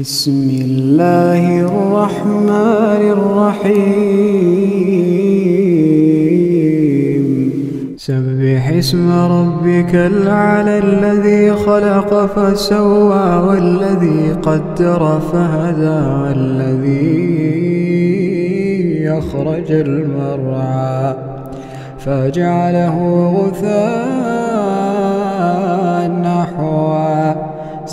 بسم الله الرحمن الرحيم. سبح اسم ربك الأعلى الذي خلق فسوى والذي قدر فهدى والذي أخرج المرعى فجعله غثاء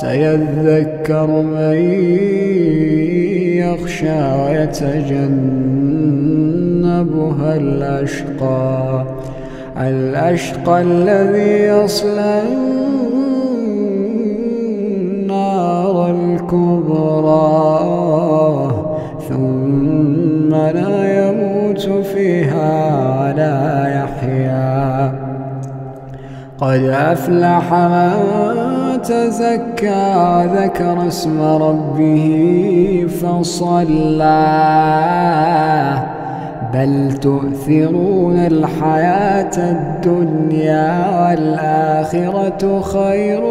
سيذكر من يخشى ويتجنبها الأشقى. الأشقى الذي يصلى النار الكبرى. ثم لا يموت فيها ولا يحيا. قد أفلح من تزكى ذكر اسم ربه فصلى. بل تؤثرون الحياة الدنيا والآخرة خير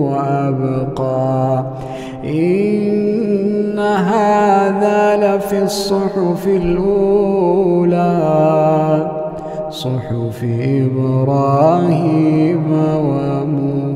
وأبقى. إن هذا لفي الصحف الأولى. صحف إبراهيم وموسى.